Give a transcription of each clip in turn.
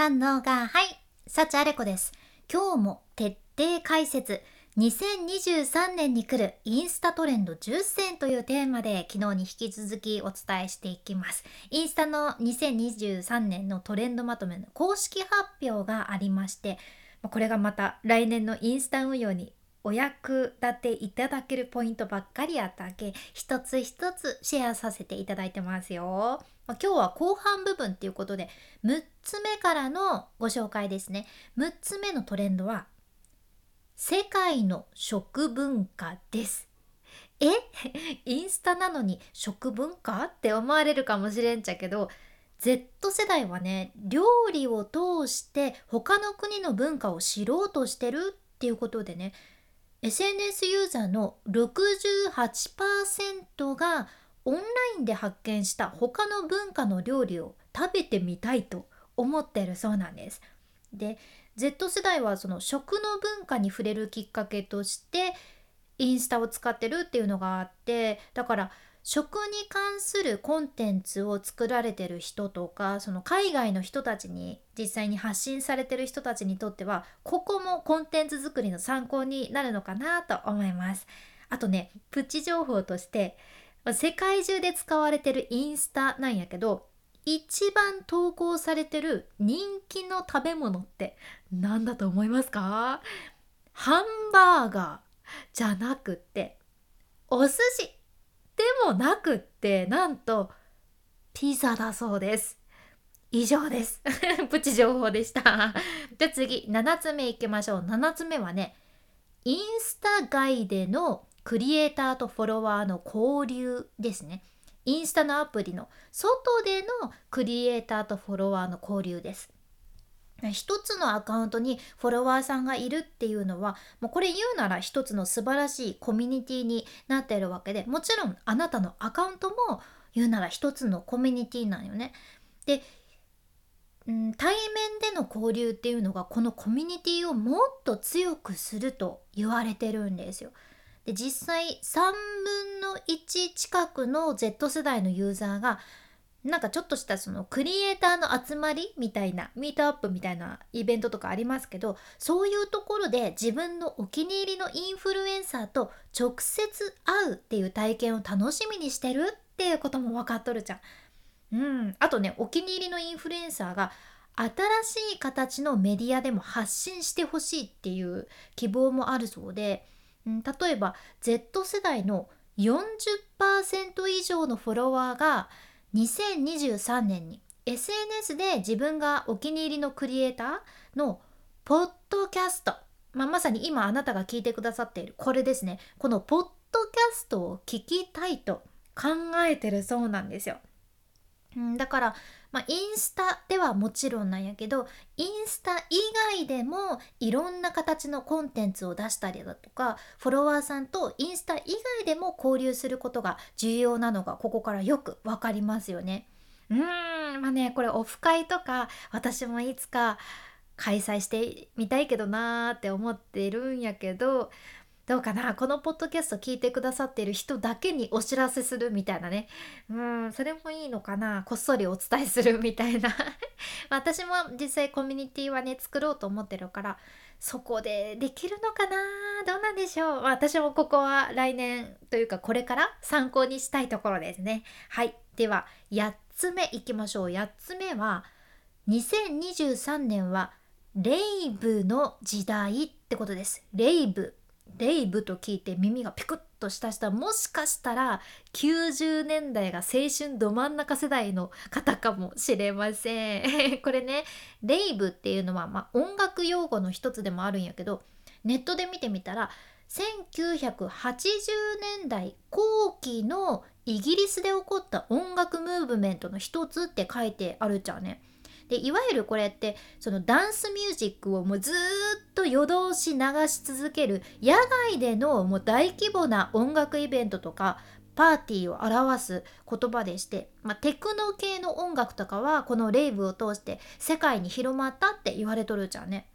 三能がはい幸あれ子です。今日も徹底解説。2023年に来るインスタトレンド10選というテーマで昨日に引き続きお伝えしていきます。インスタの2023年のトレンドまとめの公式発表がありましてこれがまた来年のインスタ運用にお役立ていただけるポイントばっかりあったわけ一つ一つシェアさせていただいてますよ。今日は後半部分っていうことで6つ目からのご紹介ですね。6つ目のトレンドは世界の食文化です。え？インスタなのに食文化？って思われるかもしれんちゃけど Z 世代はね料理を通して他の国の文化を知ろうとしてるっていうことでね SNS ユーザーの68%がオンラインで発見した他の文化の料理を食べてみたいと思ってるそうなんです。で Z 世代はその食の文化に触れるきっかけとしてインスタを使ってるっていうのがあってだから食に関するコンテンツを作られてる人とかその海外の人たちに実際に発信されてる人たちにとってはここもコンテンツ作りの参考になるのかなと思います。あとねプチ情報として世界中で使われてるインスタなんやけど一番投稿されてる人気の食べ物って何だと思いますか？ハンバーガーじゃなくってお寿司もなくってなんとピザだそうです。以上です。プチ情報でした。じゃあ次7つ目いきましょう。7つ目はねインスタ外でのクリエイターとフォロワーの交流ですね。インスタのアプリの外でのクリエイターとフォロワーの交流です。一つのアカウントにフォロワーさんがいるっていうのはもうこれ言うなら一つの素晴らしいコミュニティになっているわけでもちろんあなたのアカウントも言うなら一つのコミュニティなんよね。で、うん、対面での交流っていうのがこのコミュニティをもっと強くすると言われてるんですよ。で実際3分の1近くの Z 世代のユーザーがなんかちょっとしたそのクリエイターの集まりみたいなミートアップみたいなイベントとかありますけどそういうところで自分のお気に入りのインフルエンサーと直接会うっていう体験を楽しみにしてるっていうことも分かっとるじゃん。うん、あとねお気に入りのインフルエンサーが新しい形のメディアでも発信してほしいっていう希望もあるそうで、うん、例えば Z 世代の40%以上のフォロワーが2023年に SNS で自分がお気に入りのクリエイターのポッドキャスト、まあ、まさに今あなたが聞いてくださっているこれですねこのポッドキャストを聞きたいと考えてるそうなんですよ。だから、まあ、インスタではもちろんなんやけどインスタ以外でもいろんな形のコンテンツを出したりだとかフォロワーさんとインスタ以外でも交流することが重要なのがここからよくわかりますよね。うーんまあねこれオフ会とか私もいつか開催してみたいけどなーって思ってるんやけどどうかな？このポッドキャスト聞いてくださっている人だけにお知らせするみたいなね。うんそれもいいのかな？こっそりお伝えするみたいな。私も実際コミュニティはね作ろうと思ってるからそこでできるのかな？どうなんでしょう、まあ、私もここは来年というかこれから参考にしたいところですね。はい。では8つ目いきましょう。8つ目は2023年はレイブの時代ってことです。レイブ。レイブと聞いて耳がピクッとした人はもしかしたら90年代が青春ど真ん中世代の方かもしれません これねレイブっていうのは、まあ、音楽用語の一つでもあるんやけどネットで見てみたら1980年代後期のイギリスで起こった音楽ムーブメントの一つって書いてあるじゃんね。でいわゆるこれってそのダンスミュージックをもうずっと夜通し流し続ける野外でのもう大規模な音楽イベントとかパーティーを表す言葉でして、まあ、テクノ系の音楽とかはこのレイブを通して世界に広まったって言われとるじゃんね。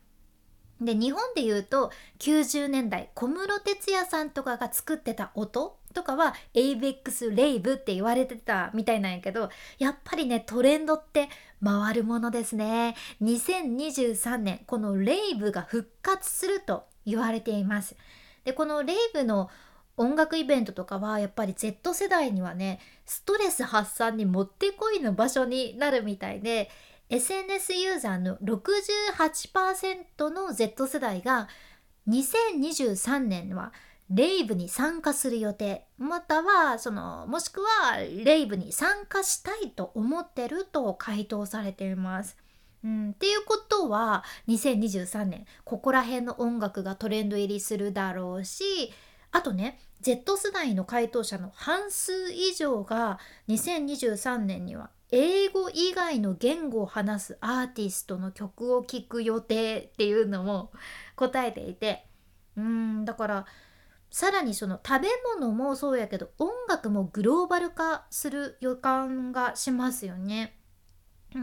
で日本で言うと90年代小室哲哉さんとかが作ってた音とかは ABEX レイブって言われてたみたいなんやけどやっぱりねトレンドって回るものですね。2023年このレイブが復活すると言われています。でこのレイブの音楽イベントとかはやっぱり Z 世代にはねストレス発散にもってこいの場所になるみたいで SNS ユーザーの68%の Z 世代が2023年はレイブに参加する予定またはそのもしくはレイブに参加したいと思ってると回答されています。うん、っていうことは2023年ここら辺の音楽がトレンド入りするだろうしあとね Z 世代の回答者の半数以上が2023年には英語以外の言語を話すアーティストの曲を聴く予定っていうのも答えていてうんだからさらにその食べ物もそうやけど音楽もグローバル化する予感がしますよね。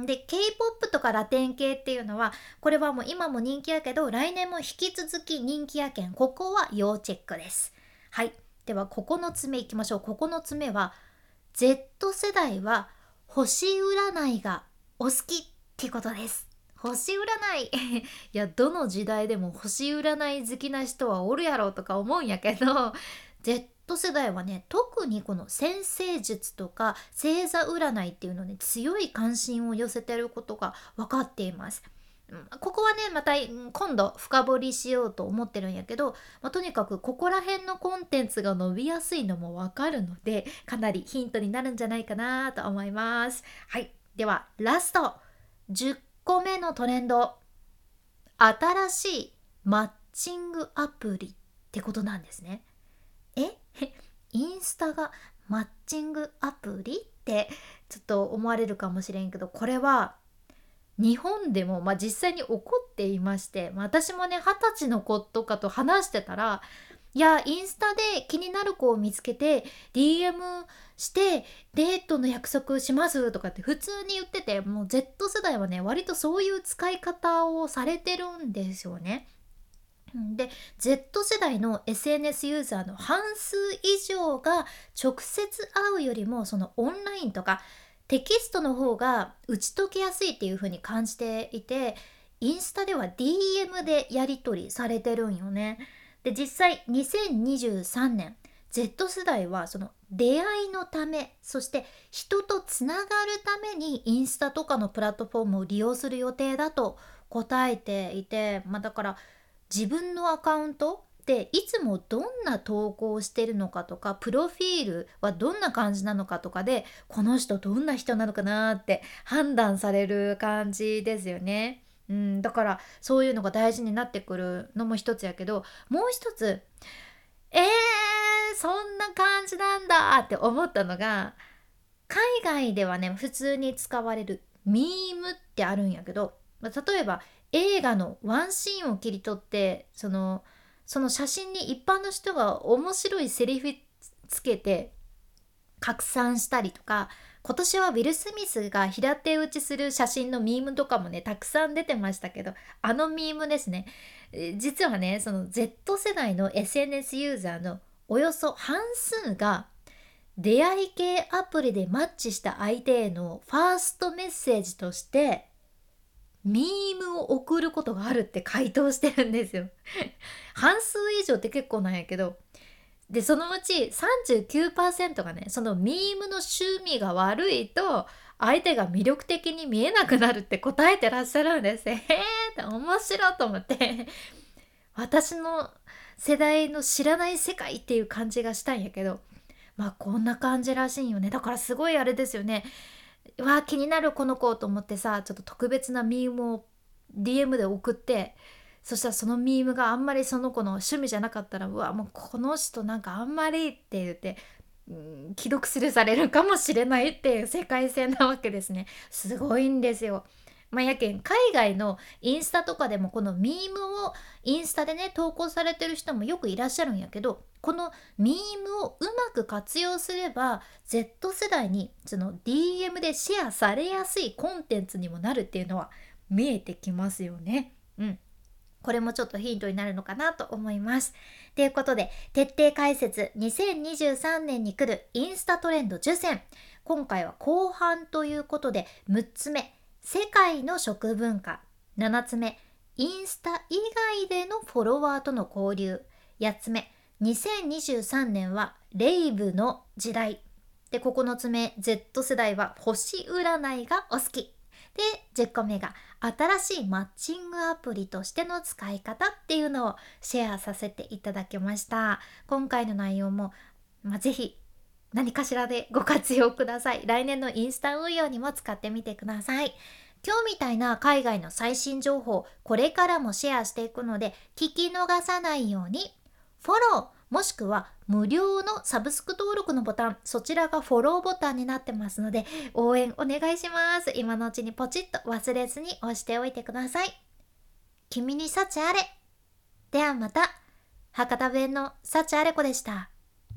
で K-POP とかラテン系っていうのはこれはもう今も人気やけど来年も引き続き人気やけんここは要チェックです。はいでは9つ目いきましょう9つ目は Z 世代は星占いがお好きってことです。星占い いやどの時代でも星占い好きな人はおるやろとか思うんやけど Z 世代はね特にこの先生術とか星座占いっていうのに強い関心を寄せてることが分かっています。ここはねまた今度深掘りしようと思ってるんやけど、まあ、とにかくここら辺のコンテンツが伸びやすいのもわかるのでかなりヒントになるんじゃないかなと思います。はいではラスト10個目のトレンド新しいマッチングアプリってことなんですね。え？インスタがマッチングアプリってちょっと思われるかもしれんけどこれは日本でも、まあ、実際に起こっていまして、私もね二十歳の子とかと話してたらやインスタで気になる子を見つけて DM してデートの約束しますとかって普通に言っててもう Z 世代はね割とそういう使い方をされてるんですよね。で Z 世代の SNS ユーザーの半数以上が直接会うよりもそのオンラインとかテキストの方が打ち解けやすいっていう風に感じていてインスタでは DM でやり取りされてるんよね。で実際2023年 Z 世代はその出会いのためそして人とつながるためにインスタとかのプラットフォームを利用する予定だと答えていて、まあ、だから自分のアカウントでいつもどんな投稿をしてるのかとかプロフィールはどんな感じなのかとかでこの人どんな人なのかなって判断される感じですよね。うん、だからそういうのが大事になってくるのも一つやけどもう一つえー、そんな感じなんだって思ったのが海外ではね普通に使われるミームってあるんやけど例えば映画のワンシーンを切り取ってそのその写真に一般の人が面白いセリフつけて拡散したりとか今年はウィル・スミスが平手打ちする写真のミームとかもねたくさん出てましたけどあのミームですね。実はねその Z 世代の SNS ユーザーのおよそ半数が出会い系アプリでマッチした相手へのファーストメッセージとしてミームを送ることがあるって回答してるんですよ。半数以上って結構なんやけどでそのうち39%がねそのミームの趣味が悪いと相手が魅力的に見えなくなるって答えてらっしゃるんです。へえって面白いと思って。私の世代の知らない世界っていう感じがしたんやけど。まあこんな感じらしいよね。だからすごいあれですよね。わあ気になるこの子と思ってさちょっと特別なミームを DM で送ってそしたらそのミームがあんまりその子の趣味じゃなかったらうわもうこの人なんかあんまりって言って、うん、既読スルーされるかもしれないっていう世界線なわけですねすごいんですよ。まあ、やけん海外のインスタとかでもこのミームをインスタでね投稿されてる人もよくいらっしゃるんやけどこのミームをうまく活用すれば Z 世代にその DM でシェアされやすいコンテンツにもなるっていうのは見えてきますよね。うんこれもちょっとヒントになるのかなと思います。ということで、徹底解説2023年に来るインスタトレンド10選。今回は後半ということで、6つ目、世界の食文化。7つ目、インスタ以外でのフォロワーとの交流。8つ目、2023年はレイブの時代。で、9つ目、Z 世代は星占いがお好き。で、10個目が新しいマッチングアプリとしての使い方っていうのをシェアさせていただきました。今回の内容も、まあ、ぜひ何かしらで ご活用ください。来年のインスタ運用にも使ってみてください。今日みたいな海外の最新情報、これからもシェアしていくので、聞き逃さないように、フォロー、もしくは無料のサブスク登録のボタン、そちらがフォローボタンになってますので、応援お願いします。今のうちにポチッと忘れずに押しておいてください。君に幸あれ。ではまた、博多弁の幸あれ子でした。